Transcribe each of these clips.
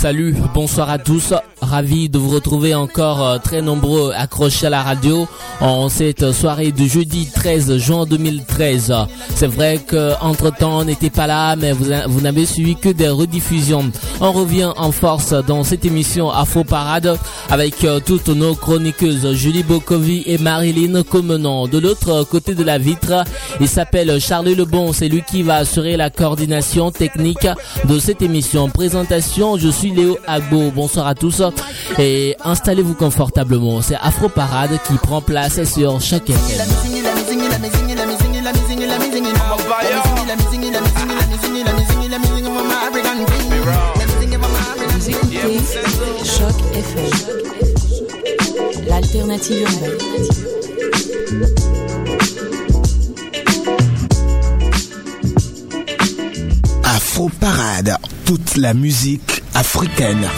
Salut, bonsoir à tous. Ravi de vous retrouver encore euh, très nombreux accrochés à la radio en cette soirée du jeudi 13 juin 2013. C'est vrai que entre temps on n'était pas là, mais vous, vous n'avez suivi que des rediffusions. On revient en force dans cette émission Afro Parade avec euh, toutes nos chroniqueuses Julie Bokovi et Marilyn Comenon. De l'autre côté de la vitre, il s'appelle Charlie Lebon. C'est lui qui va assurer la coordination technique de cette émission. Présentation, je suis Léo Agbo. Bonsoir à tous et installez-vous confortablement. C'est Afro Parade qui prend place sur chaque FM. Choc FM, l'alternative urbaine. Afro Parade, toute la musique africaine.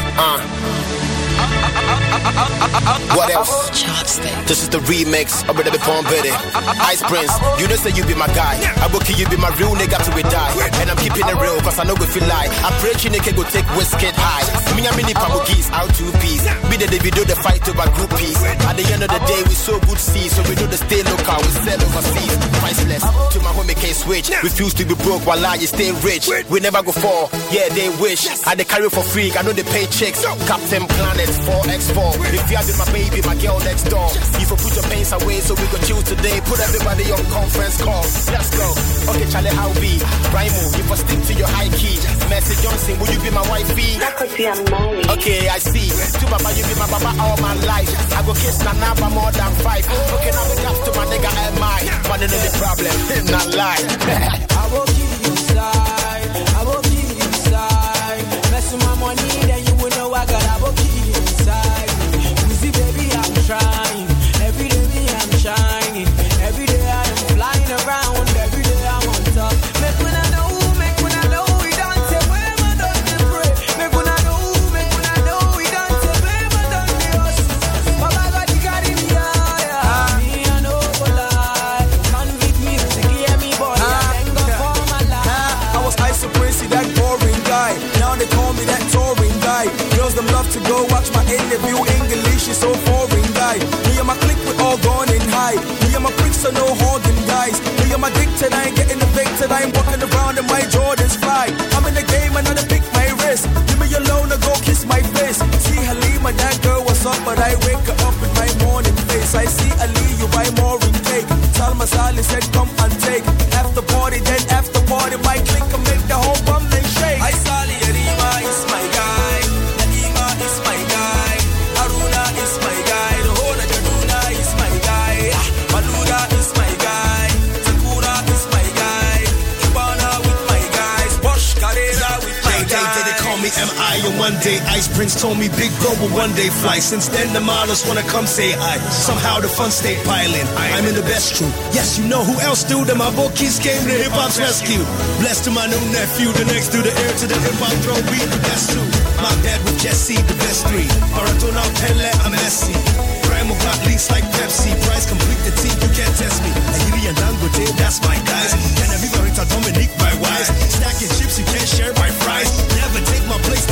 What else? This is the remix of Brother Born Betty. Ice Prince, you know say you be my guy. I will kill you be my real nigga till we die. And I'm keeping it real cause I know we feel lie. I pray nigga go take whiskey high. Me and mini pamukis out two piece. Be the video the fight over group piece. At the end of the day we so good see. So we know the stay local, we sell overseas. Priceless. To my homie can't switch. Refuse to be broke while I stay rich. We never go fall. Yeah, they wish. I they carry for free. I know they pay checks. Captain Planet 4x4. If you have been my baby, my girl next door. You for put your pains away, so we go chill today. Put everybody on conference call. Let's go. Okay, Charlie, how be? Rhymo, if I stick to your high key. Messi Johnson, will you be my wifey? That could be a married. Okay, I see. To Baba, you be my Baba all my life. I go kiss Nana for more than five. Okay, now we got to my nigga MI. But know the problem, not lie. Are no hogging guys. Me my addicted, I ain't getting evicted. I ain't walking around in my Jordans fly. I'm in the game and I done pick my wrist. Leave me alone and go kiss my face. See Halima, that girl what's up, but I wake her up with my morning face. I see Ali, you buy more in cake. Salma Salih said, come and take. MI and one day Ice Prince told me Big Bro will one day fly. Since then the models wanna come say hi. Somehow the fun stayed piling. I'm in the best crew. Yes, you know who else do them My keys came to hip-hop's rescue. Blessed to my new nephew The next to the heir to the hip-hop throne We the best two My dad with Jesse, the best three. Maradona, Pele, I'm Messi. Grandma got leaks like Pepsi. Price complete the team, you can't test me. Ahiri and Dangote, eh, that's my guys. I be Dominique, my wise. Stacking chips, you can't share my fries. Never take my place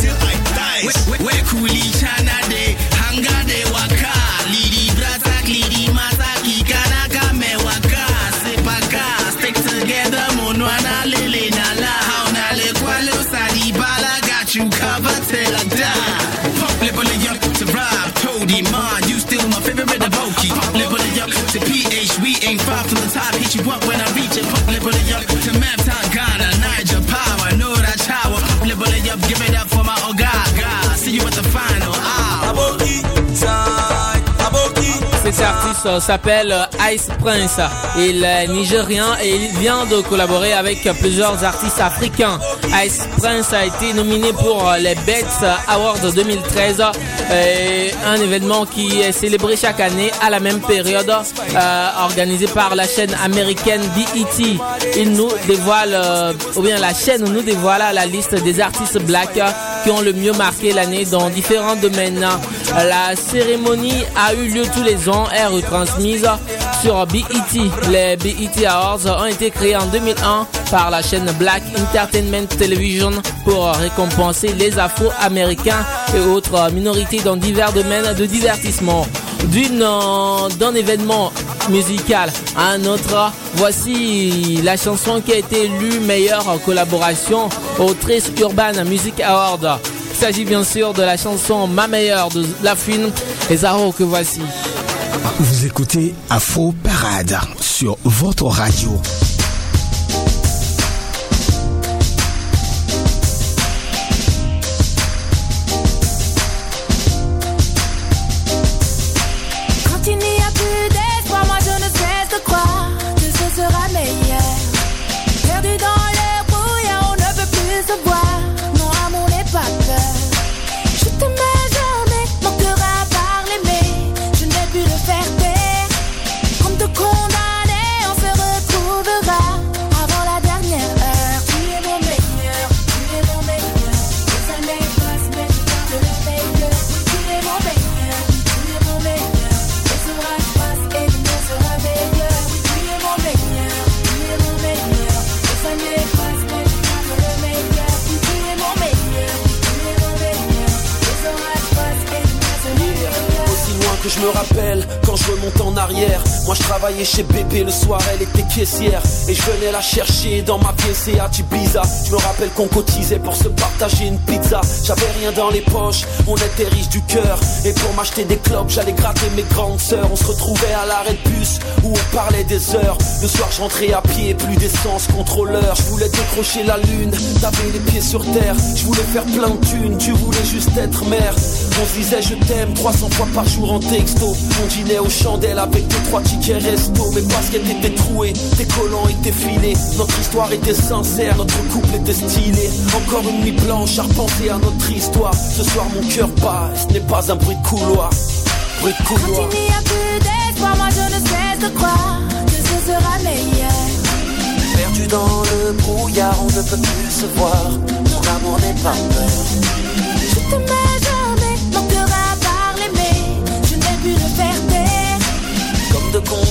s'appelle euh, Ice Prince. Il est nigérien et il vient de collaborer avec euh, plusieurs artistes africains. Ice Prince a été nominé pour euh, les Bets Awards 2013, euh, un événement qui est célébré chaque année à la même période, euh, organisé par la chaîne américaine BET. Il nous dévoile, euh, ou bien la chaîne nous dévoile la liste des artistes black euh, qui ont le mieux marqué l'année dans différents domaines. La cérémonie a eu lieu tous les ans, est retransmise sur BET. Les BET Awards ont été créés en 2001 par la chaîne Black Entertainment Television pour récompenser les Afro-Américains et autres minorités dans divers domaines de divertissement. D'une d'un événement musical à un autre, voici la chanson qui a été élue meilleure collaboration au Trice Urban Music Award. Il s'agit bien sûr de la chanson Ma meilleure de La Fine et Zaro que voici? Vous écoutez Afro Parade sur votre radio. Travaillais chez Bébé le soir, elle était caissière et je venais la chercher dans ma pièce à. Je me rappelle qu'on cotisait pour se partager une pizza. J'avais rien dans les poches, on était riches du cœur et pour m'acheter des clopes, j'allais gratter mes grandes sœurs. On se retrouvait à l'arrêt de bus où on parlait des heures. Le soir, je rentrais à pied, plus d'essence, contrôleur. Je voulais décrocher la lune, t'avais les pieds sur terre. Je voulais faire plein de thunes, tu voulais juste être mère. On se disait je t'aime 300 fois par jour en texto. On dînait aux chandelles avec deux trois tickets resto. Mais parce qu'elle était trouée, tes collants étaient filés. Notre histoire était sincère, notre couple était stylé. Encore une nuit blanche à repenser à notre histoire. Ce soir mon cœur bat, ce n'est pas un bruit de couloir. Bruit de couloir. Quand il n'y a plus d'espoir, moi je ne cesse de croire que ce sera meilleur. Perdu dans le brouillard, on ne peut plus se voir. Mon amour n'est pas peur.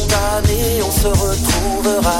On se retrouvera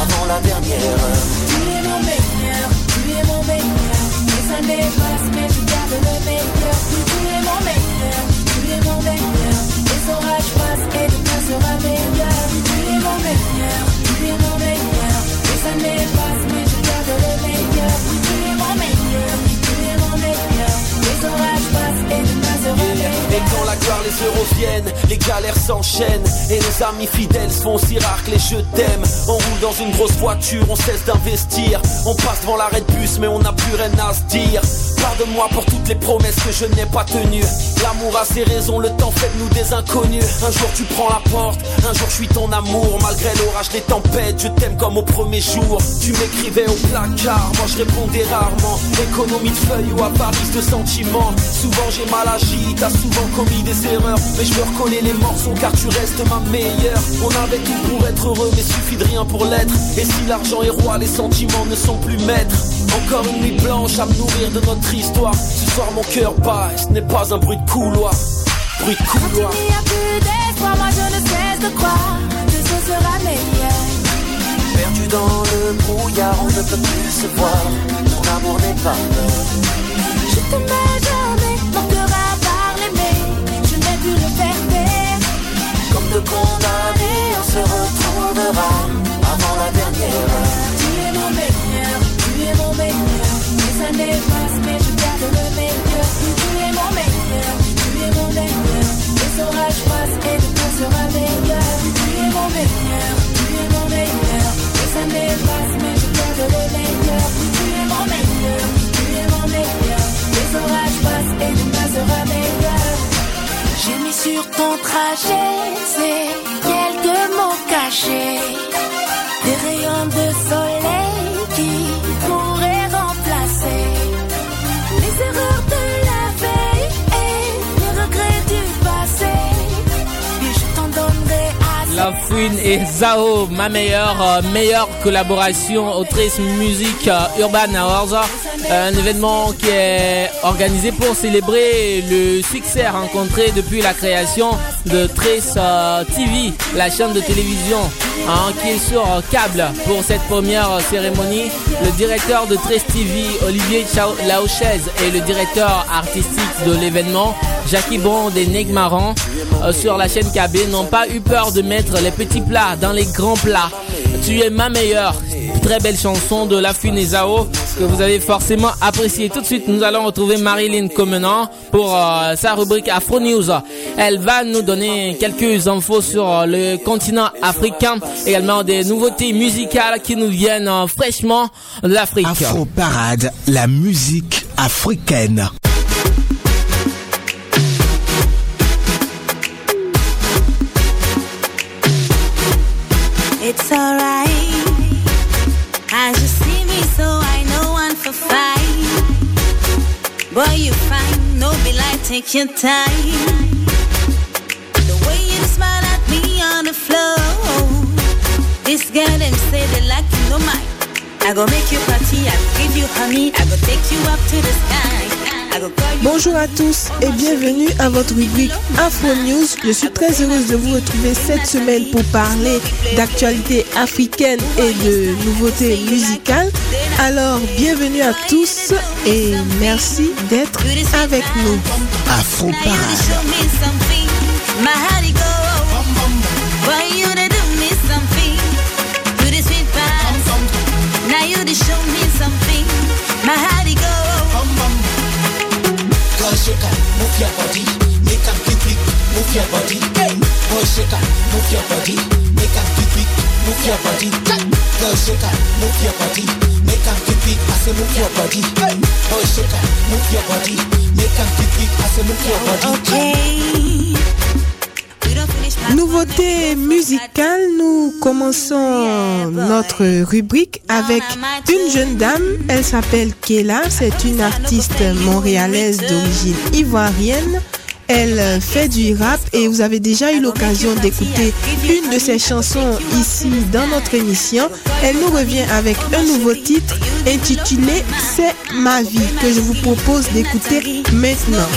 avant la dernière heure. Tu es mon meilleur, tu es mon meilleur. Les années passent, mais je garde le meilleur. Tu es mon meilleur, tu es mon meilleur. Les orages passent et demain sera meilleur. Tu es mon meilleur, tu es mon meilleur. Les années passent, mais je garde le meilleur. Tu es mon meilleur, tu es mon meilleur. Les orages passent et demain sera meilleur. Et quand la gloire, les euros viennent, les galères s'enchaînent Et les amis fidèles se font si rares que les je t'aime On roule dans une grosse voiture, on cesse d'investir. On passe devant l'arrêt de bus mais on n'a plus rien à se dire Pardonne-moi pour toutes les promesses que je n'ai pas tenues. L'amour a ses raisons, le temps fait de nous des inconnus. Un jour tu prends la porte, un jour je suis ton amour. Malgré l'orage, les tempêtes, je t'aime comme au premier jour. Tu m'écrivais au placard, moi je répondais rarement. Économie de feuilles ou avarice de sentiments. Souvent j'ai mal agi, t'as souvent commis des erreurs. Mais je me recollais les morceaux car tu restes ma meilleure. On avait tout pour être heureux mais suffit de rien pour l'être. Et si l'argent est roi, les sentiments ne sont plus maîtres Encore une nuit blanche à me nourrir de notre histoire. Ce soir mon cœur bat et ce n'est pas un bruit de couloir. Bruit de couloir il n'y a plus d'espoir, moi je ne cesse de croire que ce sera meilleur. Perdu dans le brouillard, on ne peut plus se voir. Mon amour n'est pas peur Je t'aimais jamais, mon cœur a parlé, mais je n'ai pu le faire taire. Comme de condamnés, on se retrouvera avant la dernière heure ton trajet ces quelques mots cachés. Des rayons de soleil Fouine et Zao, ma meilleure, euh, meilleure collaboration autrice musique euh, Urban Awards. Un événement qui est organisé pour célébrer le succès rencontré depuis la création de Trace euh, TV, la chaîne de télévision hein, qui est sur câble pour cette première cérémonie. Le directeur de Trace TV, Olivier Laochez, et le directeur artistique de l'événement, Jackie Bond et Nick Marron, sur la chaîne KB, n'ont pas eu peur de mettre les petits plats dans les grands plats. Tu es ma meilleure. Très belle chanson de La Fune et Zao que vous avez forcément apprécié. Tout de suite, nous allons retrouver Marilyn Comenant pour euh, sa rubrique Afro News. Elle va nous donner quelques infos sur euh, le continent africain, également des nouveautés musicales qui nous viennent euh, fraîchement de l'Afrique. Afro Parade, la musique africaine. Boy, you fine, no be like, take your time. The way you smile at me on the floor. This girl, them say they like you, no mind. I go make you party, I go give you honey, I go take you up to the sky. Bonjour à tous et bienvenue à votre rubrique Afro News. Je suis très heureuse de vous retrouver cette semaine pour parler d'actualité africaine et de nouveautés musicales. Alors, bienvenue à tous et merci d'être avec nous. Afro shaker, move your body, make am quick quick, move your body. Girl shaker, move your body, make am quick quick, I say move your body. Hey, boy shaker, move your body, make am quick quick, I say move your body. Okay. Nouveauté musicale, nous commençons notre rubrique avec une jeune dame. Elle s'appelle Kela. C'est une artiste montréalaise d'origine ivoirienne. Elle fait du rap et vous avez déjà eu l'occasion d'écouter une de ses chansons ici dans notre émission. Elle nous revient avec un nouveau titre intitulé C'est ma vie que je vous propose d'écouter maintenant.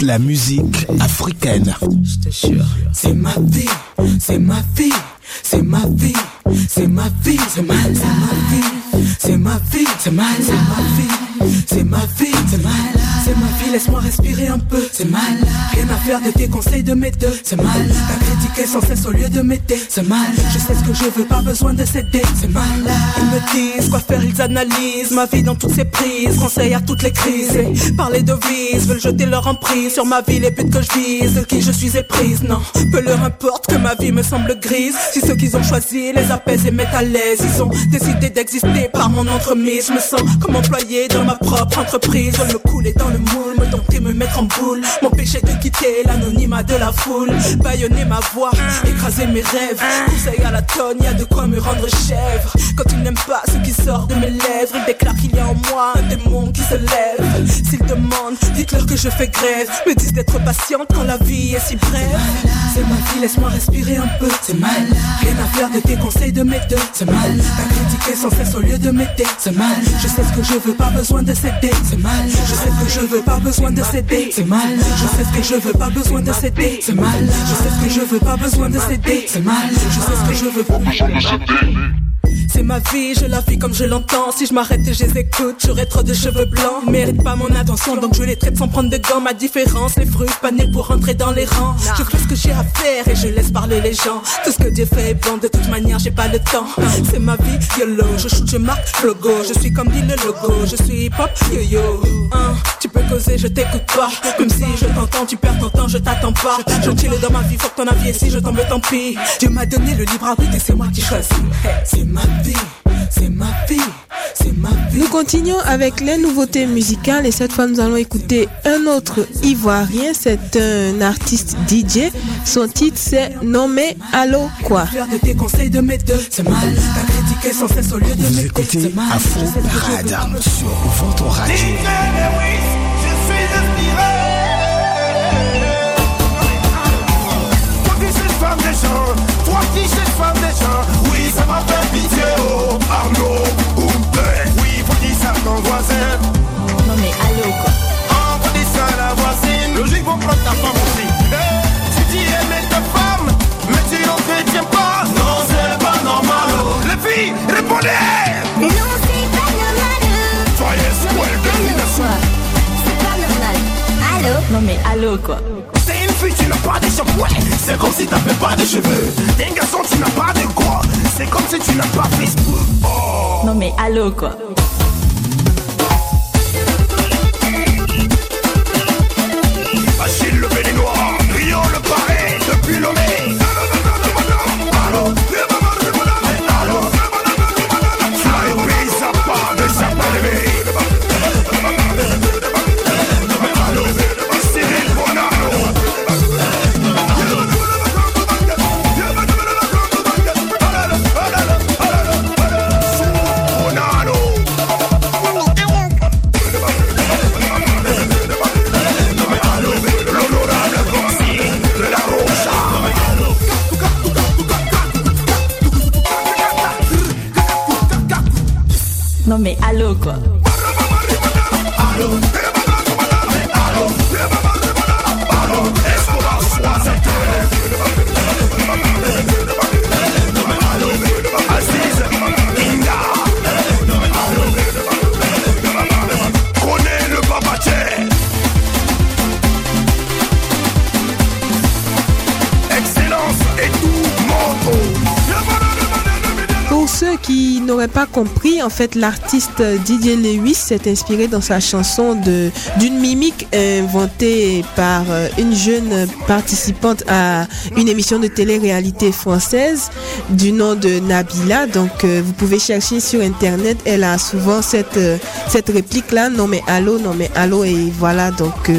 La musique africaine. Je te jure. C'est ma vie, c'est ma vie, c'est ma vie, c'est ma vie, c'est ma vie, c'est ma vie, c'est ma vie, c'est ma vie, c'est ma c'est ma vie, laisse-moi respirer un peu. C'est mal, rien à faire de tes conseils de mes deux. C'est mal, t'as critiqué sans cesse au lieu de m'aider. C'est mal, je sais ce que je veux, pas besoin de céder. C'est mal, ils me disent quoi faire, ils analysent ma vie dans toutes ses prises. Conseils à toutes les crises. Et parler de vis, veulent jeter leur emprise sur ma vie, les buts que je vise, qui je suis éprise. Non, peu leur importe que ma vie me semble grise. Si ceux qu'ils ont choisi les apaisent et mettent à l'aise, ils ont décidé d'exister par mon entremise. Je me sens comme employé dans ma propre entreprise. Je me couler dans le moule, me dompter, me mettre en boule, m'empêcher de quitter l'anonymat de la foule, baïonner ma voix, écraser mes rêves, conseil à la tonne, y a de quoi me rendre chèvre. Quand ils n'aiment pas ce qui sort de mes lèvres, ils déclarent qu'il y a en moi un démon qui se lève. S'ils demandent, dites-leur que je fais grève, me disent d'être patiente quand la vie est si brève. C'est ma vie, laisse-moi respirer un peu. C'est mal, rien à faire de tes conseils de mes deux. C'est mal, t'as critiqué sans cesse au lieu de m'aider. C'est mal, je sais ce que je veux, pas besoin C'est mal, je sais ce que je veux, pas besoin de céder. C'est mal, je sais ce que je veux, pas besoin de céder. C'est mal, je sais ce que je veux, pas besoin de céder. C'est mal, je sais ce que je veux, pas besoin de céder. C'est ma vie, je la vis comme je l'entends. Si je m'arrête et je les écoute, j'aurais trop de cheveux blancs. Ils méritent pas mon attention, donc je les traite sans prendre de gants. Ma différence, les fruits pas nés pour rentrer dans les rangs. Je fais ce que j'ai à faire et je laisse parler les gens. Tout ce que Dieu fait est bon, de toute manière, j'ai pas le temps. C'est ma vie, YOLO. Je shoot, je marque, logo. Je suis comme dit le logo. Je suis hip hop, yo yo. Hein, tu peux causer, je t'écoute pas. Comme si je t'entends, tu perds ton temps, je t'attends pas. Je chill dans ma vie, faut que ton avis et si je tombe, tant pis. Dieu m'a donné le libre arbitre et c'est moi qui choisis. C'est ma vie, Nous continuons avec les nouveautés musicales et cette fois nous allons écouter un autre Ivoirien, c'est un artiste DJ. Son titre c'est Nommé Allo quoi. Vous écoutez Afro Parade sur votre radio. Toi qui cherches femme des gens, oui ça m'a fait pitié oh Arnaud, Oumpe, oui faut dire ça ton voisin. Non mais allô quoi. Oh faut dire ça à la voisine. Logique pour prendre ta femme aussi. Eh, Tu dis aimer ta femme, mais tu l'entretiens pas. Non c'est pas normal oh. Les filles, répondez. Non, c'est pas normal. Soyez square de C'est pas normal. Allô. Non mais allô quoi. C'est tu n'as pas de shampoing C'est comme si t'avais pas de cheveux. T'es un garçon, tu n'as pas de quoi. C'est comme si tu n'as pas Facebook Oh Non mais allô quoi. Achille le béninois, Rio le paré, depuis Lomé. Pas compris, en fait, l'artiste Didier Lewis s'est inspiré dans sa chanson de d'une mimique inventée par euh, une jeune participante à une émission de télé-réalité française du nom de Nabila. Donc, euh, vous pouvez chercher sur internet. Elle a souvent cette euh, cette réplique là, non mais allô, non mais allô, et voilà. Donc,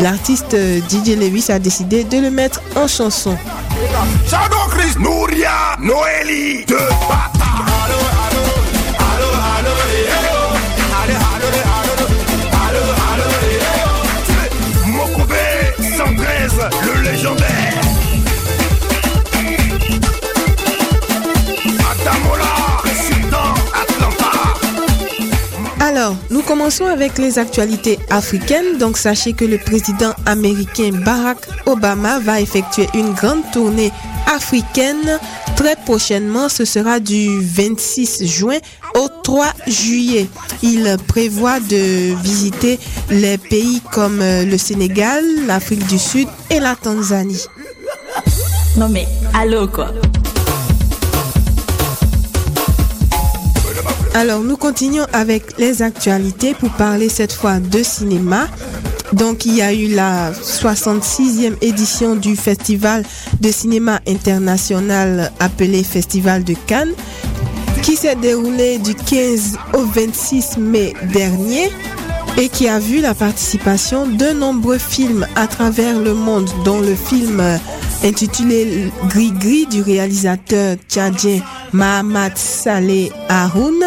l'artiste Didier Lewis a décidé de le mettre en chanson. Chris, Nouria. Commençons avec les actualités africaines. Donc, sachez que le président américain Barack Obama va effectuer une grande tournée africaine très prochainement. Ce sera du 26 juin au 3 juillet. Il prévoit de visiter les pays comme euh, le Sénégal, l'Afrique du Sud et la Tanzanie. Non mais allô quoi? Alors, nous continuons avec les actualités pour parler cette fois de cinéma. Donc, il y a eu la 66e édition du Festival de cinéma international appelé Festival de Cannes, qui s'est déroulé du 15 au 26 mai dernier et qui a vu la participation de nombreux films à travers le monde, dont le film intitulé Gris Gris du réalisateur tchadien Mahamat Saleh Haroun.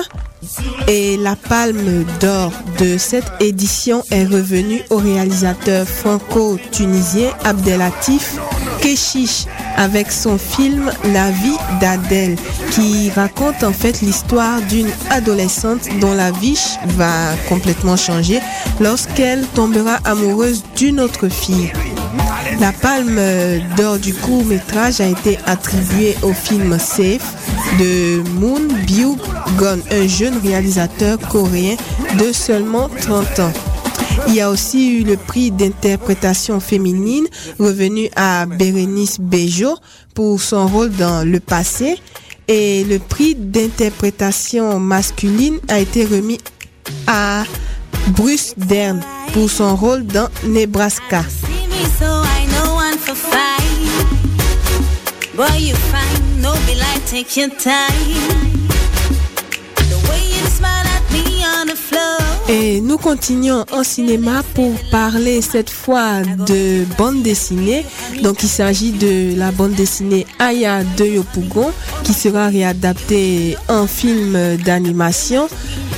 Et la palme d'or de cette édition est revenue au réalisateur franco-tunisien Abdelatif Keshish avec son film La vie d'Adèle qui raconte en fait l'histoire d'une adolescente dont la vie va complètement changer lorsqu'elle tombera amoureuse d'une autre fille. La palme d'or du court métrage a été attribuée au film Safe de Moon Byung Gon, un jeune réalisateur coréen de seulement 30 ans. Il y a aussi eu le prix d'interprétation féminine revenu à Bérénice Bejo pour son rôle dans Le Passé et le prix d'interprétation masculine a été remis à Bruce Dern pour son rôle dans Nebraska. For fight. Boy, you fine, no be like take your time. The way you smile at me Et nous continuons en cinéma pour parler cette fois de bande dessinée. Donc il s'agit de la bande dessinée Aya de Yopougon qui sera réadaptée en film d'animation.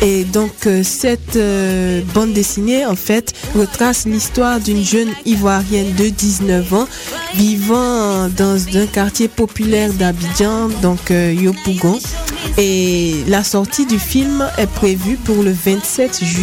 Et donc euh, cette euh, bande dessinée en fait retrace l'histoire d'une jeune ivoirienne de 19 ans vivant dans un quartier populaire d'Abidjan, donc euh, Yopougon. Et la sortie du film est prévue pour le 27 juillet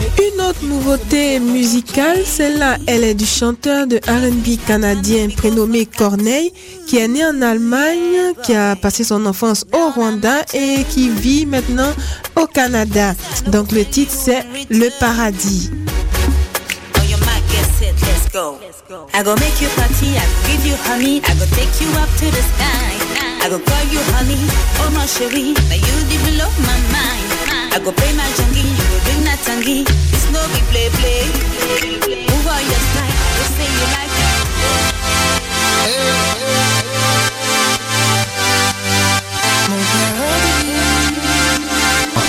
Une autre nouveauté musicale, celle-là, elle est du chanteur de R&B canadien prénommé Corneille, qui est né en Allemagne, qui a passé son enfance au Rwanda et qui vit maintenant au Canada. Donc le titre c'est Le Paradis. I go play my junkie, you go bring that tangy. No be play play. Move on your slide, you say you like it.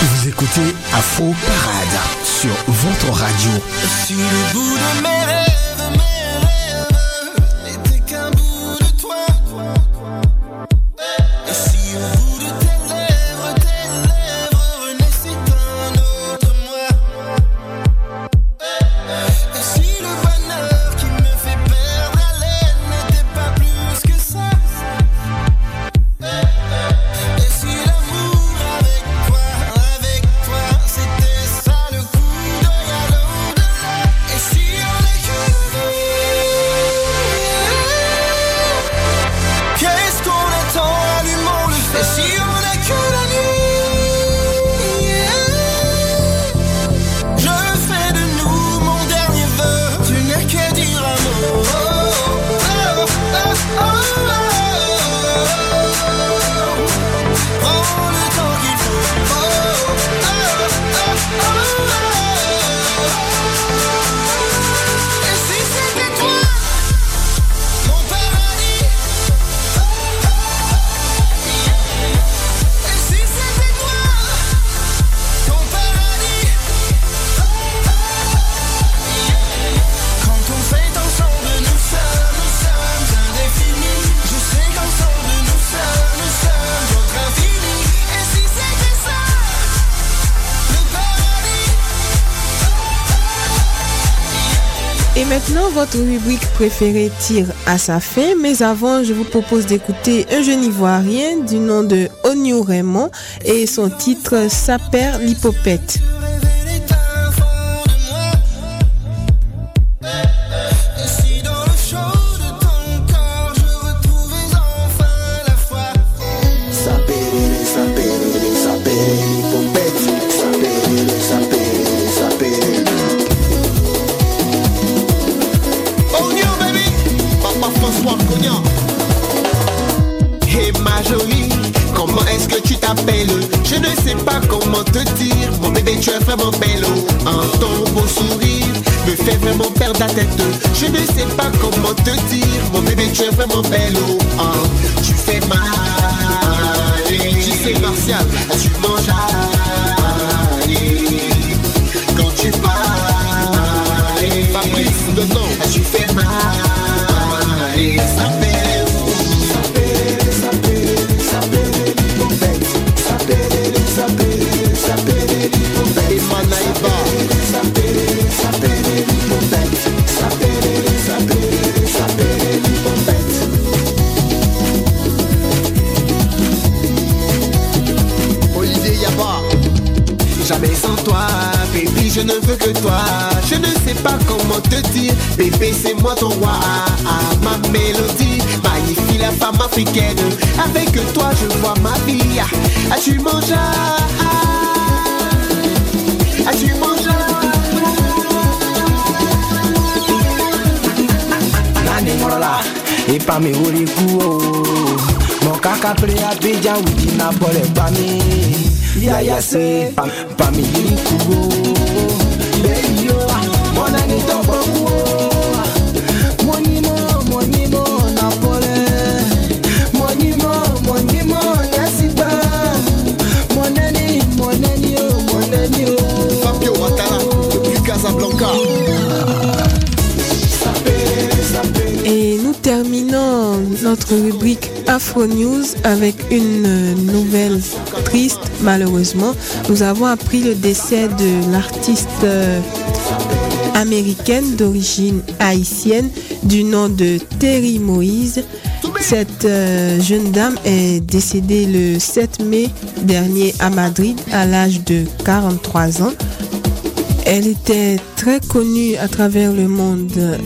Vous écoutez Afro Parade sur votre radio. Si le bout de mes rêves, mes votre rubrique préférée tire à sa fin. Mais avant, je vous propose d'écouter un jeune ivoirien du nom de Onyu Raymond et son titre Saper l'hypopète. Rubrique Afro News avec une euh, nouvelle triste, malheureusement. Nous avons appris le décès de l'artiste euh, américaine d'origine haïtienne du nom de Terry Moïse. Cette euh, jeune dame est décédée le 7 mai dernier à Madrid à l'âge de 43 ans. Elle était très connue à travers le monde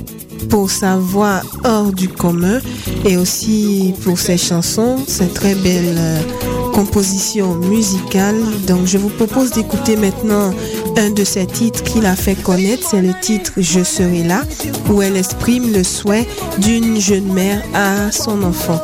pour sa voix hors du commun et aussi pour ses chansons, ses très belles euh, compositions musicales. Donc je vous propose d'écouter maintenant un de ses titres qu'il a fait connaître, c'est le titre Je serai là, où elle exprime le souhait d'une jeune mère à son enfant.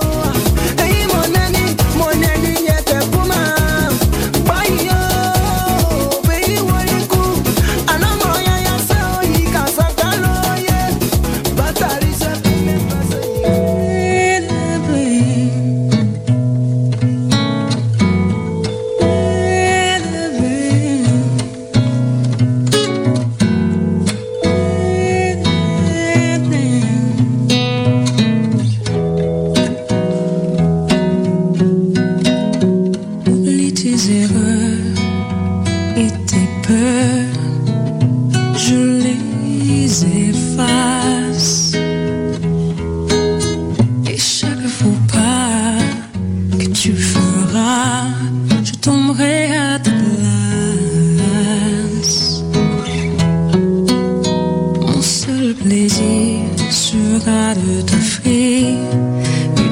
Plaisir sera de t'offrir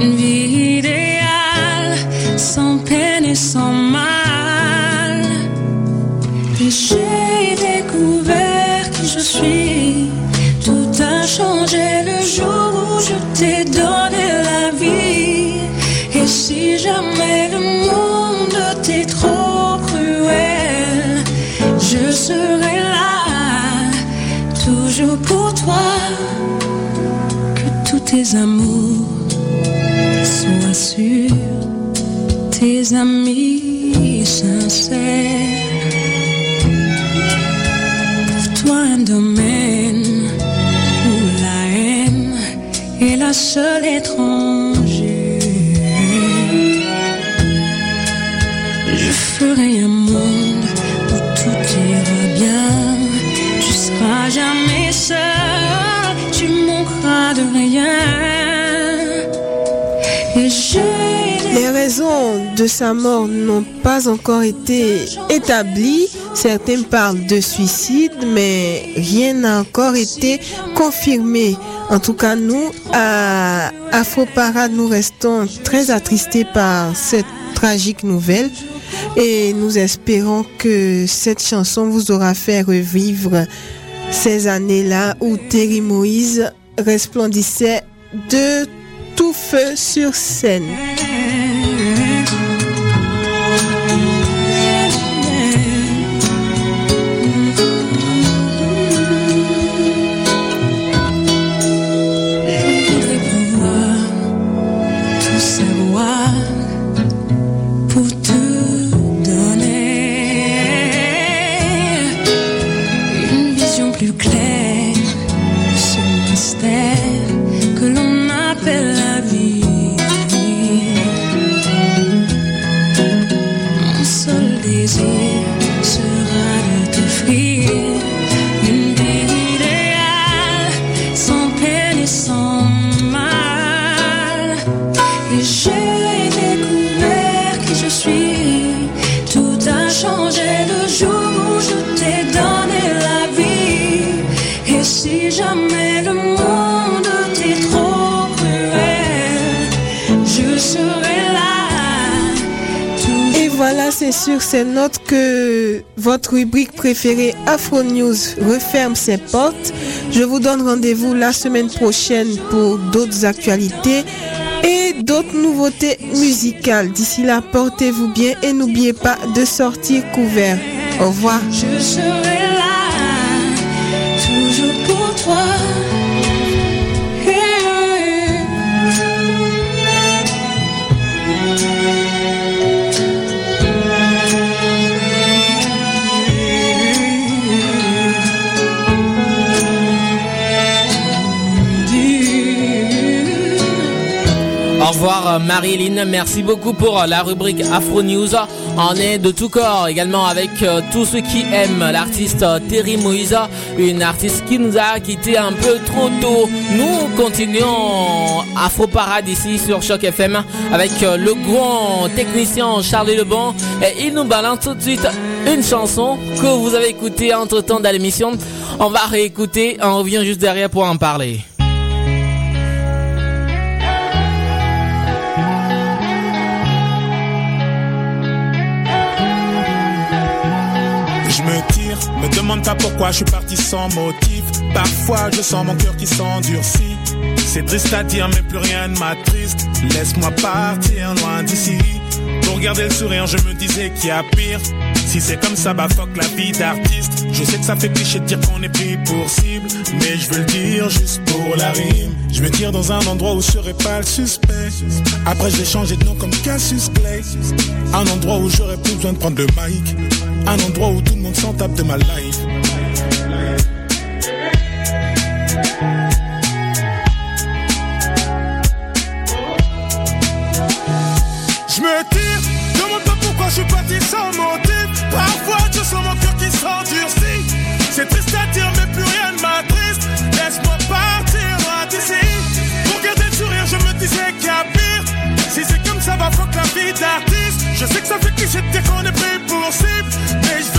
une vie tes amours soient sûrs, tes amis sincères. Trouve-toi un domaine où la haine est la seule étrangère. Je ferai un de sa mort n'ont pas encore été établies. Certains parlent de suicide, mais rien n'a encore été confirmé. En tout cas, nous, à Afro Parade, nous restons très attristés par cette tragique nouvelle et nous espérons que cette chanson vous aura fait revivre ces années-là où Terry Moïse resplendissait de tout feu sur scène. Ces notes que votre rubrique préférée Afro News referme ses portes. Je vous donne rendez-vous la semaine prochaine pour d'autres actualités et d'autres nouveautés musicales. D'ici là, portez-vous bien et n'oubliez pas de sortir couvert. Au revoir. Revoir euh, Marilyn, merci beaucoup pour euh, la rubrique Afro News. On est de tout corps également avec euh, tous ceux qui aiment l'artiste Terry Moïse, une artiste qui nous a quitté un peu trop tôt. Nous continuons Afro Parade ici sur Choc FM avec le grand technicien Charlie Lebon et il nous balance tout de suite une chanson que vous avez écoutée entre temps dans l'émission. On va réécouter, on revient juste derrière pour en parler. Demande pas pourquoi je suis parti sans motif. Parfois je sens mon cœur qui s'endurcit. C'est triste à dire, mais plus rien ne m'attriste. Laisse-moi partir loin d'ici. Pour garder le sourire, je me disais qu'il y a pire. Si c'est comme ça, bah fuck la vie d'artiste. Je sais que ça fait cliché de dire qu'on est pris pour cible. Mais je veux le dire juste pour la rime. Je me tire dans un endroit où je serai pas le suspect. Après, je vais changer de nom comme Cassius Clay. Un endroit où j'aurais plus besoin de prendre le mic. Un endroit où tout le monde s'en tape de ma life. Je me tire, demande pas pourquoi je suis parti sans motif. Parfois je sens mon cœur qui s'endurcit. C'est triste à dire, mais plus rien ne m'attriste. Laisse-moi partir d'ici. Pour garder le sourire, je me disais qu'il y a pire. Si c'est comme ça, va fuck la vie d'artiste. Je sais que ça fait cliché de dire pour cible. Mais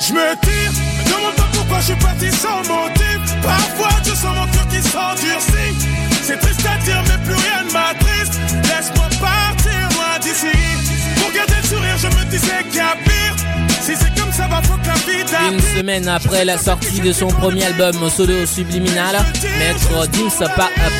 Je me tire, me demande pas pourquoi je suis parti sans motif. Parfois je sens mon cœur qui s'endurcit. C'est triste à dire, mais plus rien ne m'attriste. Laisse-moi partir loin d'ici. Pour garder le sourire, je me disais qu'il y a pire. Une semaine après la sortie de son premier album solo subliminal, Maître Dims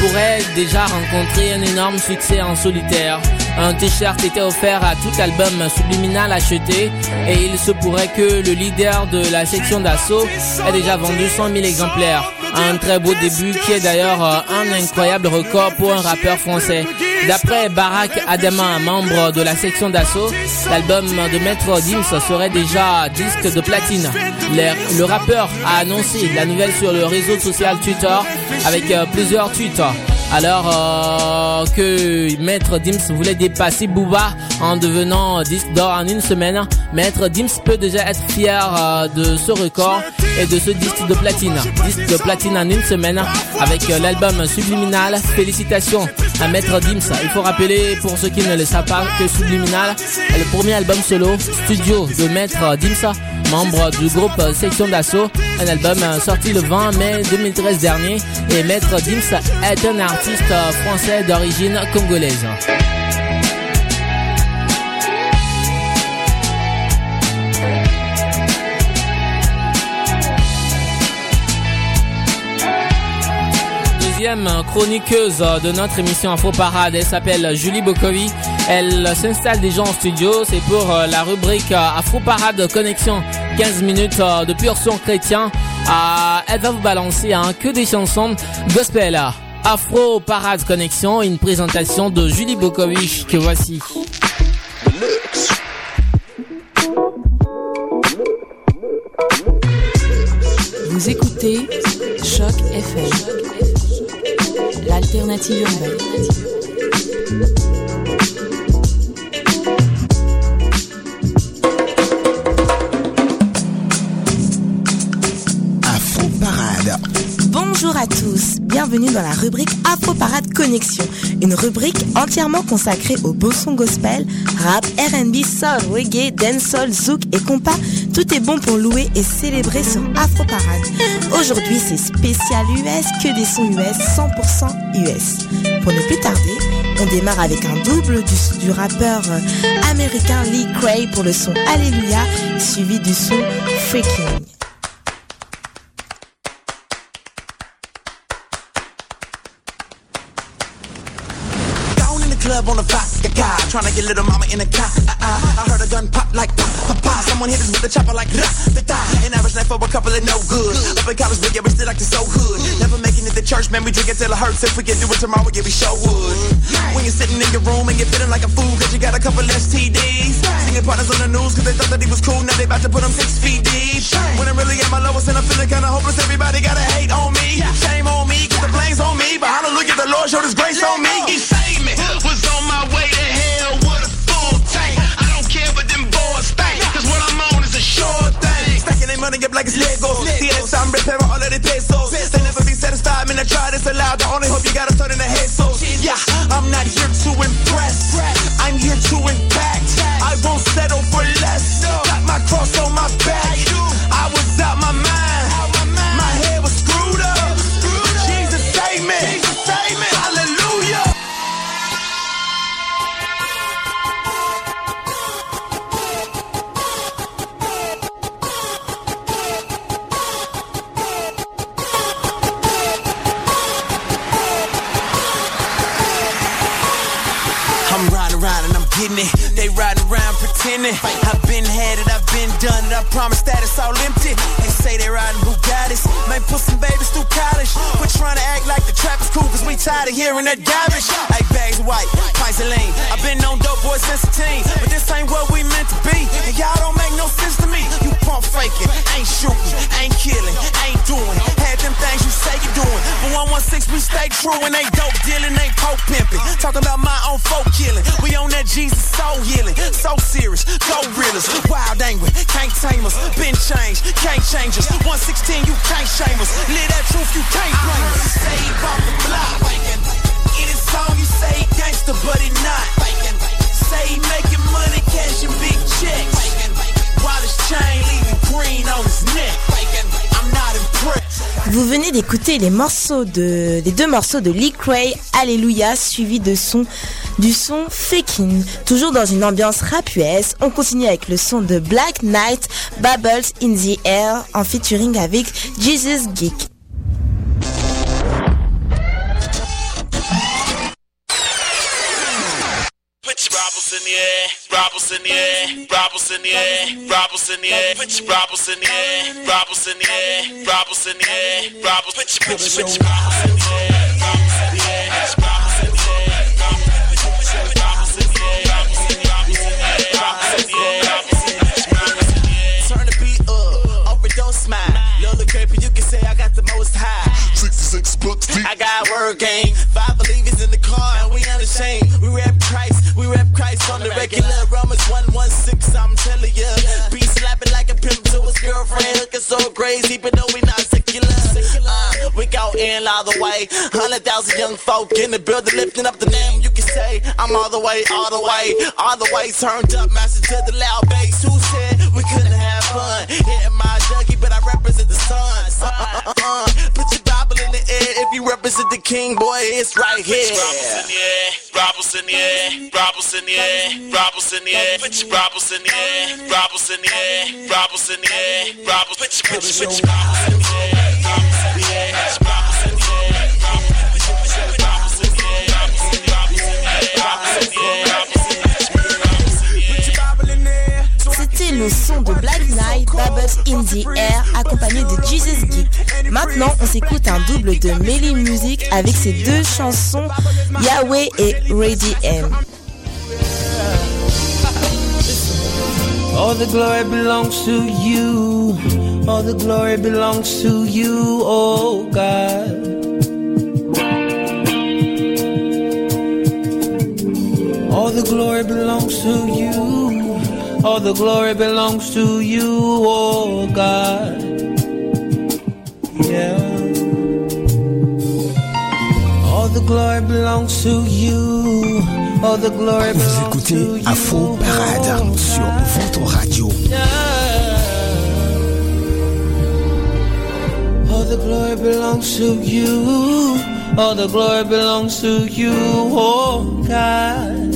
pourrait déjà rencontrer un énorme succès en solitaire. Un t-shirt était offert à tout album subliminal acheté et il se pourrait que le leader de la section d'assaut ait déjà vendu 100 000 exemplaires. Un très beau début qui est d'ailleurs un incroyable record pour un rappeur français. D'après Barack Adama, membre de la section d'assaut, l'album de Maître Dims serait déjà disque de platine. Le, le rappeur a annoncé la nouvelle sur le réseau social Twitter avec euh, plusieurs tweets. Alors euh, que Maître Dims voulait dépasser Booba en devenant disque d'or en une semaine, Maître Dims peut déjà être fier euh, de ce record et de ce disque de platine. Disque de platine en une semaine avec euh, l'album Subliminal. Félicitations à Maître Dims. Il faut rappeler pour ceux qui ne le savent pas que Subliminal est le premier album solo studio de Maître Dims, membre du groupe Section d'Assaut. Un album euh, sorti le 20 mai 2013 dernier et Maître Dims est un artiste français d'origine congolaise. Deuxième chroniqueuse de notre émission Info Parade, elle s'appelle Julie Bokovi Elle s'installe déjà en studio. C'est pour euh, la rubrique euh, Afro Parade Connexion. 15 minutes euh, de pur son chrétien. elle va vous balancer hein, que des chansons gospel. Afro Parade Connexion, une présentation de Julie Bokovic que voici. Vous écoutez Choc FM, l'alternative urbaine. Bienvenue dans la rubrique Afro Parade Connexion, une rubrique entièrement consacrée au beau son gospel, rap, R&B, soul, reggae, dancehall, zouk et compas. Tout est bon pour louer et célébrer sur Afro Parade. Aujourd'hui, c'est spécial US, que des sons US, 100% US. Pour ne plus tarder, on démarre avec un double du, du rappeur euh, américain Lee Cray pour le son Alléluia, suivi du son Freaking. On the vodka guy, trying to get little mama in a car. Uh-uh. I heard a gun pop like pop, pop. Someone hit us with a chopper like da, da, da. An average night for a couple of no good. Up in college, but yeah, we still like to so hood. Never making it to church, man, we drink it till it hurts. If we can do it tomorrow, yeah, we show would. When you're sitting in your room and you're feeling like a fool, cause you got a couple STDs. Singing partners on the news, cause they thought that he was cool, now they about to put him six feet deep. When I'm really at my lowest and I'm feeling kinda hopeless, everybody gotta hate on me. Shame on me, cause the blame's on me. But hallelujah, the Lord showed his grace on me. He saved me, was on my way to money up like it's Legos. See that time repairing all of the pesos. They never be satisfied, man, I try this aloud. The only hope you got is turn in the head les morceaux de, les deux morceaux de Lee Cray, Alléluia, suivi de son, du son Faking. Toujours dans une ambiance rap US, on continue avec le son de Black Knight, Bubbles in the Air, en featuring avec Jesus Geek. Air, robbles in the air, robbles. Put your put your put your robbles in the air, robbles in the air, robbles in the air, robbles in the air, robbles in the air, robbles in the air, robbles in the air, robbles in the air. Turn the beat up, overdose smile. Little creepy, you can say I got the most high. 66 bucks deep. I got word game. Five believers in the car, and we unashamed. We rap Christ, we rap Christ on the regular. Romans 116, I'm telling ya. Girlfriend, looking so crazy, but no, we not secular. Uh, we go in all the way. Hundred thousand young folk in the building, lifting up the name. You can say I'm all the way, all the way, all the way turned up, master to the loud bass. Who said we couldn't have fun? Hitting my junkie, but I represent the sun. Uh, uh, uh, uh. Put your Bible in the air if you represent the king, boy. It's right here. Robbles in the air, robbles in the air, robbles in the air, robbles in the air. Put your robbles in the in the Air accompagné de Jesus Geek. Maintenant, on s'écoute un double de Melly Music avec ses deux chansons Yahweh et Ready M. All the glory belongs to you. All the glory belongs to you, oh God. All the glory belongs to you. All the glory belongs to you, oh God. Yeah. All the glory belongs to you. All the glory Vous belongs écoutez to you. Afro Parade sur votre radio. All the glory belongs to you. All the glory belongs to you, oh God.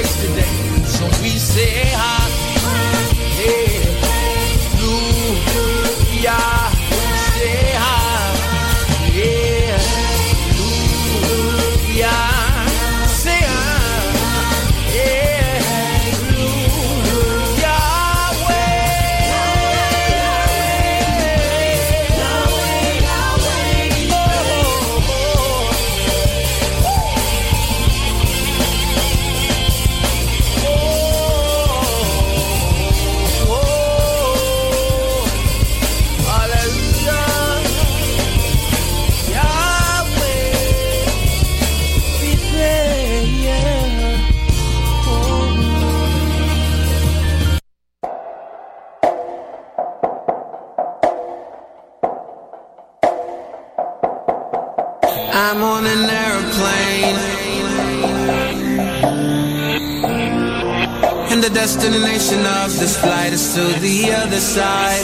today. So we say, Hallelujah. I'm on an airplane. And the destination of this flight is to the other side.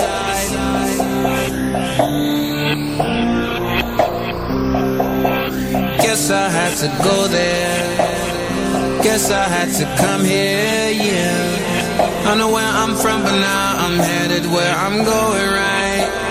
Guess I had to go there. Guess I had to come here, yeah. I know where I'm from, but now I'm headed where I'm going, right?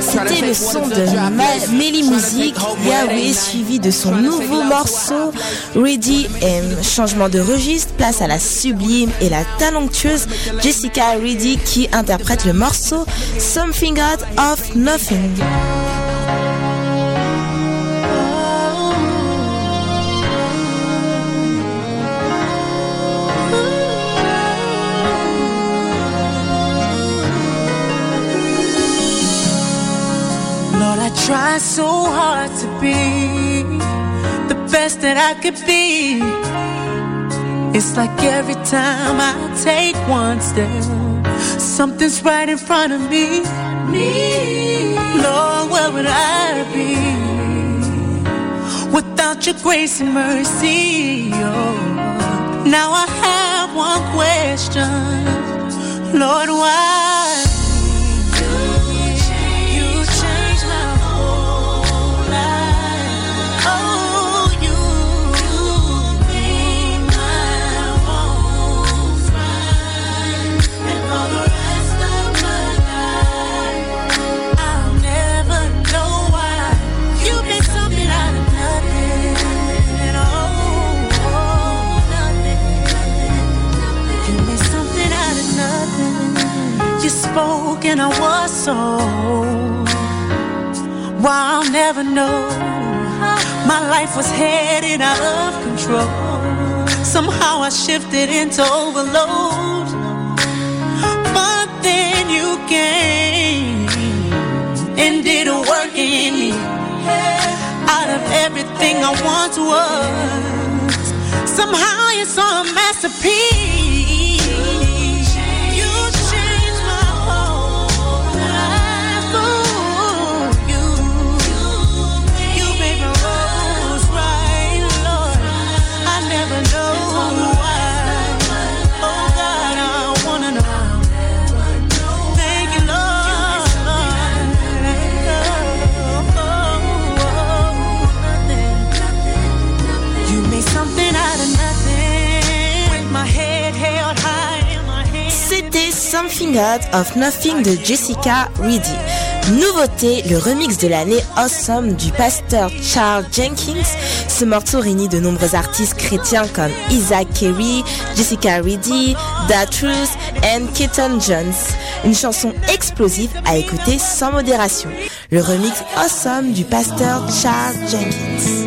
C'était le son de Ma-. Melly Music, Yahweh, suivi de son nouveau morceau Ready M. Changement de registre, place à la sublime et la talentueuse Jessica Reedy qui interprète le morceau Something Out of Nothing. Try so hard to be the best that I could be. It's like every time I take one step, something's right in front of me. Me, Lord, where would I be without your grace and mercy? Oh, now I have one question, Lord, why? Thinking I was so. Why I'll never know. My life was headed out of control. Somehow I shifted into overload. But then you came and did a work in me. Out of everything I once was. Somehow you saw a masterpiece. Something Out of Nothing de Jessica Reedy. Nouveauté, le remix de l'année Awesome du pasteur Charles Jenkins. Ce morceau réunit de nombreux artistes chrétiens comme Isaac Carey, Jessica Reedy, Da Truth et Keaton Jones. Une chanson explosive à écouter sans modération. Le remix Awesome du pasteur Charles Jenkins.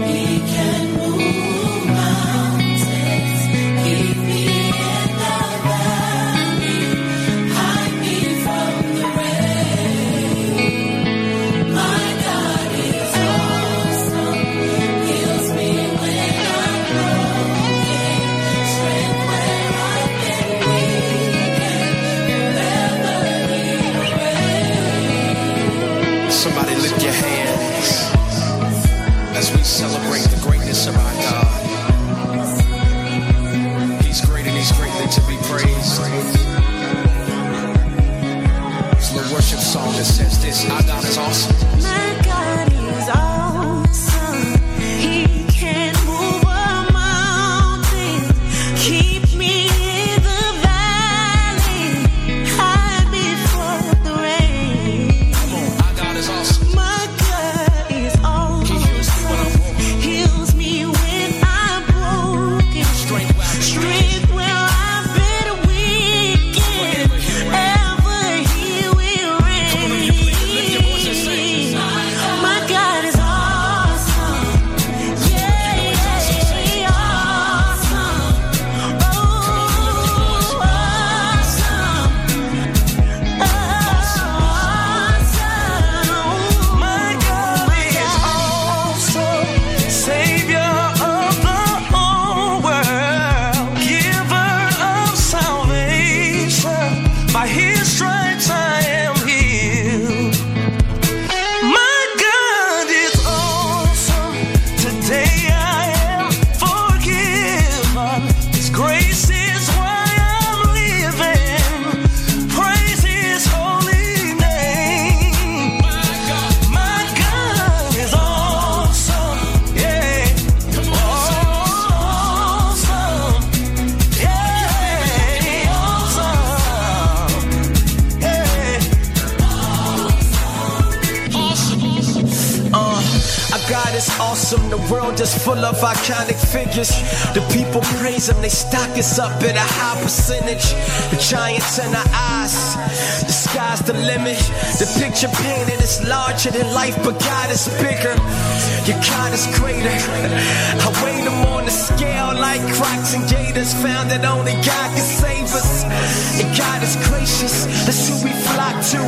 Full of iconic figures. The people praise them, They stock us up in a high percentage. The giants in our eyes. The sky's the limit. The picture painted is larger than life, but God is bigger. Your God is greater. I weigh them on the scale like crocs and gators. Found that only God can save us. And God is gracious. That's who we flock to.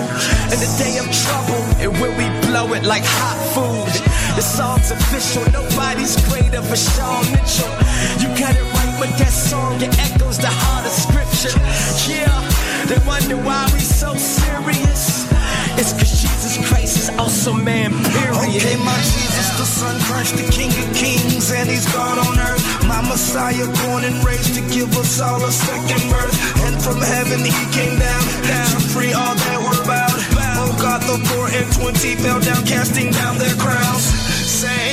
In the day of trouble, and when we blow it like hot food. Song's official. Nobody's greater for Sean Mitchell. You got it right with that song. It echoes the heart of scripture. Yeah, they wonder why we so serious. It's cause Jesus Christ is also man, period. Okay, my Jesus, the Son, Christ, the King of Kings, and He's God on earth. My Messiah, born and raised to give us all a second birth. And from heaven He came down, down to free all that were bound. God, the four and twenty fell down, casting down their crowns, saying,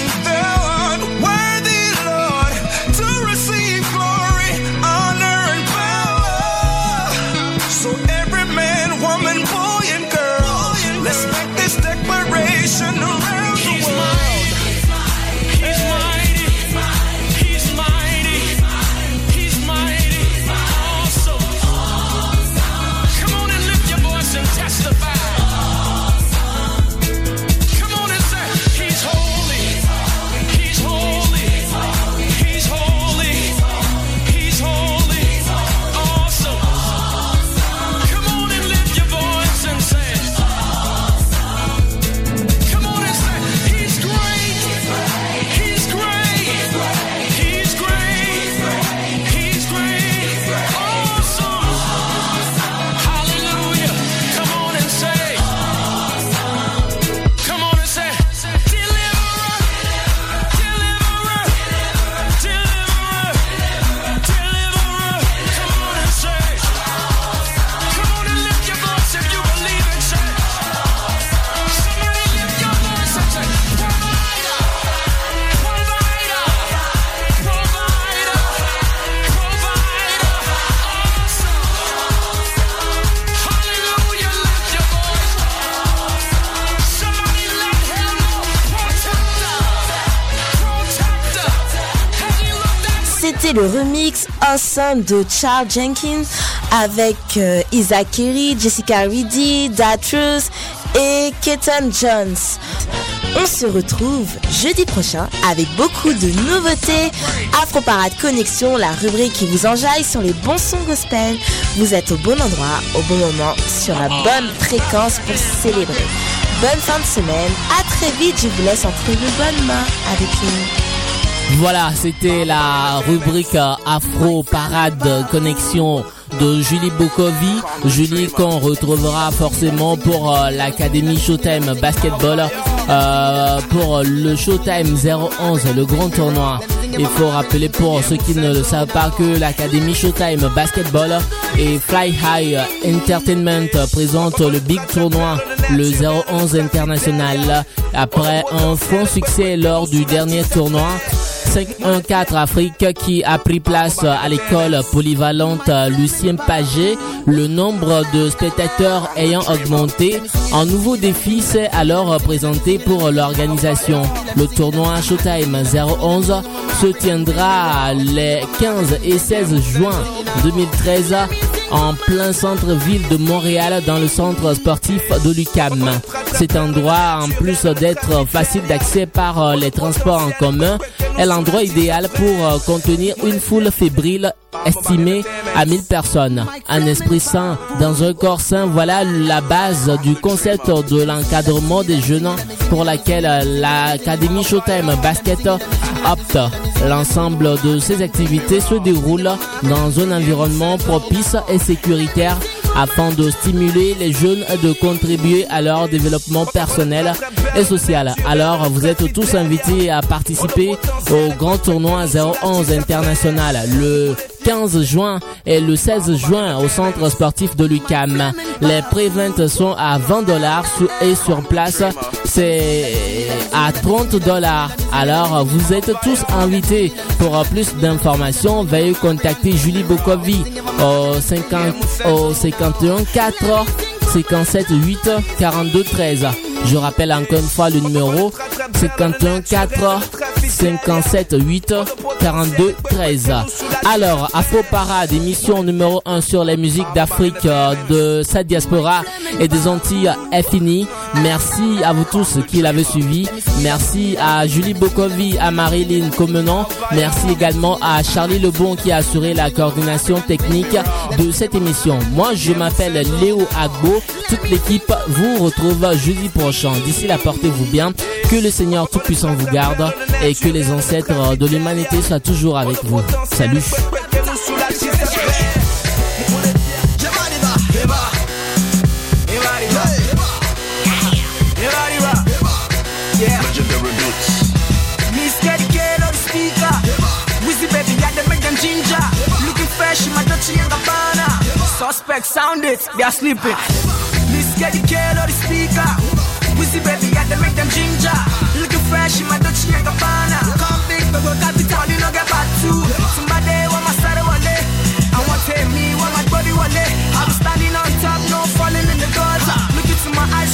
le remix Awesome de Charles Jenkins avec euh, Isaac Kelly, Jessica Reedy, Datrus et Keaton Jones. On se retrouve jeudi prochain avec beaucoup de nouveautés. Afro Parade Connexion, la rubrique qui vous enjaille sur les bons sons gospel. Vous êtes au bon endroit, au bon moment, sur la bonne fréquence pour célébrer. Bonne fin de semaine. À très vite. Je vous laisse entre de bonnes mains avec nous. Voilà, c'était la rubrique euh, Afro Parade Connexion de Julie Bokovi. Julie qu'on retrouvera forcément pour euh, l'Académie Showtime Basketball, euh, pour le Showtime 011, le grand tournoi. Il faut rappeler pour ceux qui ne le savent pas que l'Académie Showtime Basketball et Fly High Entertainment présentent le big tournoi, le 011 international, après un franc succès lors du dernier tournoi. 5-1-4 Afrique qui a pris place à l'école polyvalente Lucien Paget. Le nombre de spectateurs ayant augmenté, un nouveau défi s'est alors présenté pour l'organisation. Le tournoi Showtime 011 se tiendra les 15 et 16 juin 2013 en plein centre-ville de Montréal dans le centre sportif de l'UCAM. Cet endroit, en plus d'être facile d'accès par les transports en commun, est l'endroit idéal pour contenir une foule fébrile estimée à 1000 personnes. Un esprit sain dans un corps sain, voilà la base du concept de l'encadrement des jeunes pour laquelle l'Académie Showtime Basket opte. L'ensemble de ces activités se déroule dans un environnement propice et sécuritaire afin de stimuler les jeunes et de contribuer à leur développement personnel et social. Alors, vous êtes tous invités à participer au grand tournoi 011 international le 15 juin et le 16 juin au centre sportif de l'UCAM. Les pré-ventes sont à 20 dollars et sur place c'est à 30 dollars. Alors vous êtes tous invités. Pour plus d'informations, veuillez contacter Julie Bokovi au 50 au 51 4 57 8 42 13. Je rappelle encore une fois le numéro 51 4 57 8 42 13. Alors, Afro Parade, émission numéro 1 sur les musiques d'Afrique, de sa diaspora et des Antilles est finie. Merci à vous tous qui l'avez suivi. Merci à Julie Bokovi, à Marilyn Comenon. Merci également à Charlie Lebon qui a assuré la coordination technique de cette émission. Moi, je m'appelle Léo Agbo. Toute l'équipe vous retrouve jeudi prochain. D'ici là, portez-vous bien. Que le Seigneur Tout-Puissant vous garde et que les ancêtres de l'humanité soient toujours avec vous. Salut. The. Suspect sound it, they are sleeping. Miss Getty Kid on the speaker.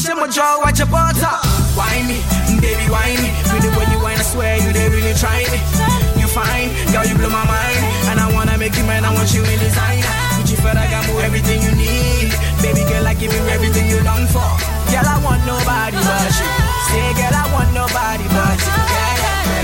Into my jaw, watch your butter. Why me, baby, why me? With the way you whine, I swear you they really try me. You fine, girl, you blow my mind, and I wanna make you mine. I want you in design. Gucci for I got more everything you need. Baby girl, I give you everything you long for. Girl, I want nobody but you. Say, girl, I want nobody but you. Yeah, yeah, yeah.